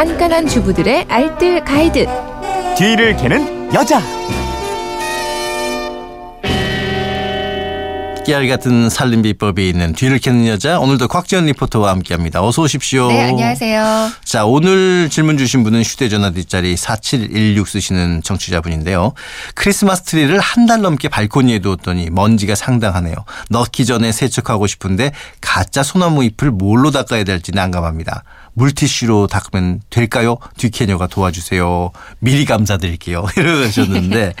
깐깐한 주부들의 알뜰 가이드. 뒤를 캐는 여자. 깨알 같은 살림 비법이 있는 뒤를 캐는 여자 오늘도 곽지연 리포터와 함께합니다. 어서 오십시오. 네, 안녕하세요. 자 오늘 질문 주신 분은 휴대전화 뒷자리 4716 쓰시는 청취자분인데요. 크리스마스 트리를 한 달 넘게 발코니에 두었더니 먼지가 상당하네요. 넣기 전에 세척하고 싶은데 가짜 소나무 잎을 뭘로 닦아야 될지 난감합니다. 물티슈로 닦으면 될까요? 뒤캐녀가 도와주세요. 미리 감사드릴게요. 이러셨는데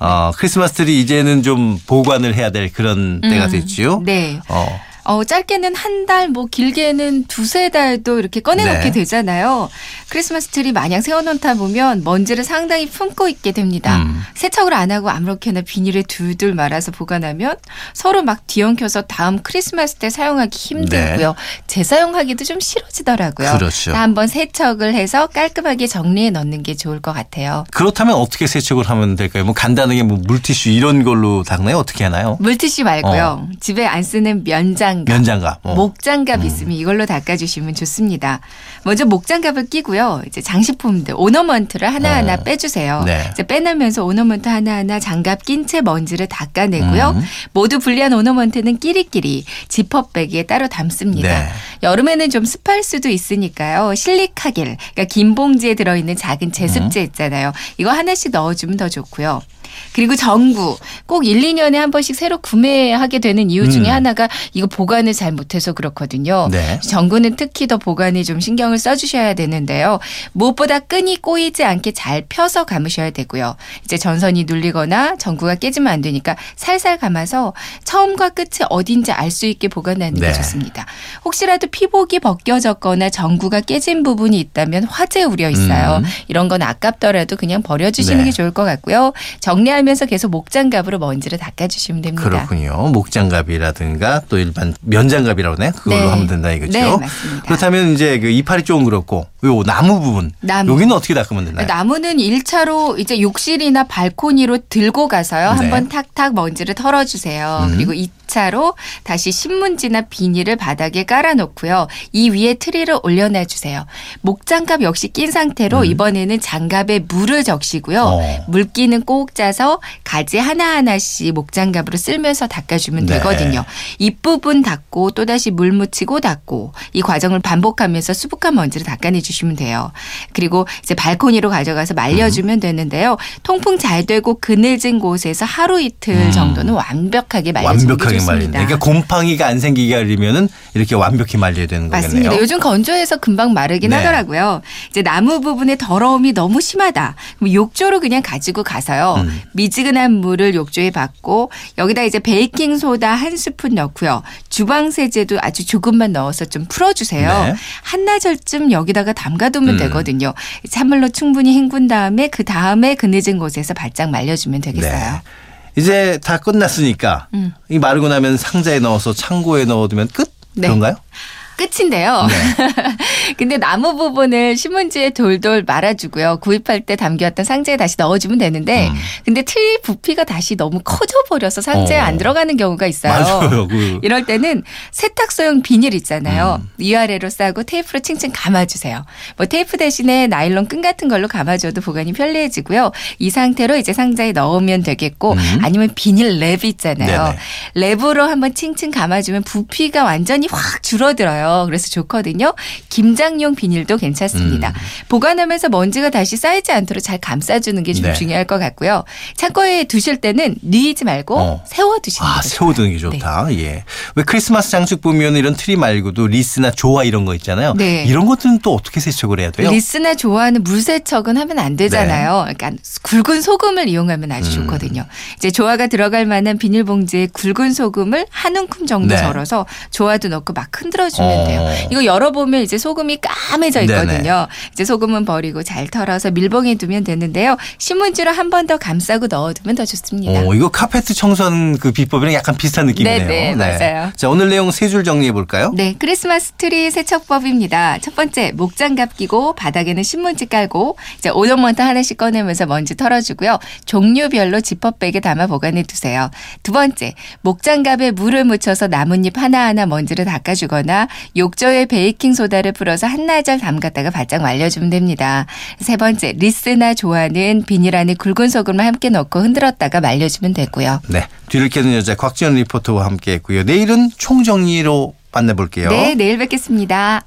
어, 크리스마스 트리 이제는 좀 보관을 해야 될 그런 때가 됐지요. 네. 어. 어, 짧게는 한 달, 뭐 길게는 두세 달도 이렇게 꺼내놓게 네. 되잖아요. 크리스마스 트리 마냥 세워놓다 보면 먼지를 상당히 품고 있게 됩니다. 음. 세척을 안 하고 아무렇게나 비닐에 둘둘 말아서 보관하면 서로 막 뒤엉켜서 다음 크리스마스 때 사용하기 힘들고요. 재사용하기도 좀 싫어지더라고요. 네. 그렇죠. 다 한번 세척을 해서 깔끔하게 정리해 넣는 게 좋을 것 같아요. 그렇다면 어떻게 세척을 하면 될까요? 뭐 간단하게 뭐 물티슈 이런 걸로 닦나요? 어떻게 하나요? 물티슈 말고요. 집에 안 쓰는 면장 갑. 면장갑. 어. 목장갑 있으면 이걸로 닦아주시면 좋습니다. 먼저 목장갑을 끼고요. 이제 장식품들 오너먼트를 하나하나 어. 빼주세요. 네. 이제 빼내면서 오너먼트 하나하나 장갑 낀 채 먼지를 닦아내고요. 음. 모두 분리한 오너먼트는 끼리끼리 지퍼백에 따로 담습니다. 네. 여름에는 좀 습할 수도 있으니까요. 실리카겔, 그러니까 긴 봉지에 들어있는 작은 제습제 있잖아요. 이거 하나씩 넣어주면 더 좋고요. 그리고 전구 꼭 1, 2년에 한 번씩 새로 구매하게 되는 이유 중에 음. 하나가 이거 보관을 잘 못해서 그렇거든요. 네. 전구는 특히 더 보관에 좀 신경을 써주셔야 되는데요. 무엇보다 끈이 꼬이지 않게 잘 펴서 감으셔야 되고요. 이제 전선이 눌리거나 전구가 깨지면 안 되니까 살살 감아서 처음과 끝이 어딘지 알 수 있게 보관하는 네. 게 좋습니다. 혹시라도 피복이 벗겨졌거나 전구가 깨진 부분이 있다면 화재 우려 있어요. 음. 이런 건 아깝더라도 그냥 버려주시는 네. 게 좋을 것 같고요. 정 리하면서 계속 목장갑으로 먼지를 닦아주시면 됩니다. 그렇군요. 목장갑이라든가 또 일반 면장갑이라고 하나요? 그걸로 네. 하면 된다 이거죠. 네, 맞습니다. 그렇다면 이제 그 이파리 쪽은 그렇고 요 나무 부분 나무. 여기는 어떻게 닦으면 되나요? 나무는 1차로 이제 욕실이나 발코니로 들고 가서요. 네. 한번 탁탁 먼지를 털어주세요. 음. 그리고 2 차로 다시 신문지나 비닐을 바닥에 깔아놓고요. 이 위에 트리를 올려놔 주세요. 목장갑 역시 낀 상태로 이번에는 장갑에 물을 적시고요. 음. 어. 물기는 꼭 짜서 가지 하나하나씩 목장갑으로 쓸면서 닦아주면 네. 되거든요. 잎 부분 닦고 또다시 물 묻히고 닦고 이 과정을 반복하면서 수북한 먼지를 닦아내 주시면 돼요. 그리고 이제 발코니로 가져가서 말려주면 되는데요. 통풍 잘 되고 그늘진 곳에서 하루 이틀 음. 정도는 완벽하게 말려주는 완벽하게 게 말린다. 좋습니다. 그러니까 곰팡이가 안 생기게 하려면은 이렇게 완벽히 말려야 되는 맞습니다. 거겠네요. 요즘 건조해서 금방 마르긴 네. 하더라고요. 이제 나무 부분에 더러움이 너무 심하다. 그럼 욕조로 그냥 가지고 가서요. 음. 미지근한 물을 욕조에 받고 여기다 이제 베이킹 소다 한 스푼 넣고요. 주방 세제도 아주 조금만 넣어서 좀 풀어주세요. 네. 한나절쯤 여기다가 담가두면 음. 되거든요. 찬물로 충분히 헹군 다음에 그 다음에 그늘진 곳에서 바짝 말려주면 되겠어요. 네. 이제 다 끝났으니까 음. 이 마르고 나면 상자에 넣어서 창고에 넣어두면 끝 네. 그런가요? 끝인데요. 네. 근데 나무 부분을 신문지에 돌돌 말아주고요. 구입할 때 담겨왔던 상자에 다시 넣어주면 되는데, 음. 근데 틀 부피가 다시 너무 커져 버려서 상자에 어. 안 들어가는 경우가 있어요. 맞아요. 그 이럴 때는 세탁소용 비닐 있잖아요. 음. 위아래로 싸고 테이프로 칭칭 감아주세요. 뭐 테이프 대신에 나일론 끈 같은 걸로 감아줘도 보관이 편리해지고요. 이 상태로 이제 상자에 넣으면 되겠고 음. 아니면 비닐 랩 있잖아요. 네네. 랩으로 한번 칭칭 감아주면 부피가 완전히 확 줄어들어요. 그래서 좋거든요. 김장용 비닐도 괜찮습니다. 음. 보관하면서 먼지가 다시 쌓이지 않도록 잘 감싸주는 게좀 네. 중요할 것 같고요. 창고에 두실 때는 뉘지 말고 어. 세워 두시는 아, 게 세워 두는 게 좋다. 예. 왜 크리스마스 장식 보면 이런 트리 말고도 리스나 조화 이런 거 있잖아요. 네. 이런 것들은 또 어떻게 세척을 해야 돼요? 리스나 조화는 물 세척은 하면 안 되잖아요. 그러니까 굵은 소금을 이용하면 아주 네. 음. 좋거든요. 이제 조화가 들어갈 만한 비닐봉지에 굵은 소금을 한 움큼 정도 네. 덜어서 조화도 넣고 막 흔들어 주면 어. 돼요. 이거 열어보면 이제 소금이 까매져 있거든요. 네네. 이제 소금은 버리고 잘 털어서 밀봉해 두면 되는데요. 신문지로 한 번 더 감싸고 넣어두면 더 좋습니다. 어, 이거 카페트 청소하는 그 비법이랑 약간 비슷한 느낌이네요. 네, 네, 맞아요. 자, 오늘 내용 세 줄 정리해 볼까요? 네, 크리스마스 트리 세척법입니다. 첫 번째, 목장갑 끼고 바닥에는 신문지 깔고 이제 오너먼트 하나씩 꺼내면서 먼지 털어주고요. 종류별로 지퍼백에 담아 보관해 두세요. 두 번째, 목장갑에 물을 묻혀서 나뭇잎 하나하나 먼지를 닦아주거나 욕조에 베이킹 소다를 풀어서 한나절 담갔다가 바짝 말려주면 됩니다. 세 번째, 리스나 좋아하는 비닐 안에 굵은 소금을 함께 넣고 흔들었다가 말려주면 되고요. 네. 뒤를 캐는 여자 곽지연 리포터와 함께 했고요. 내일은 총정리로 만나볼게요. 네, 내일 뵙겠습니다.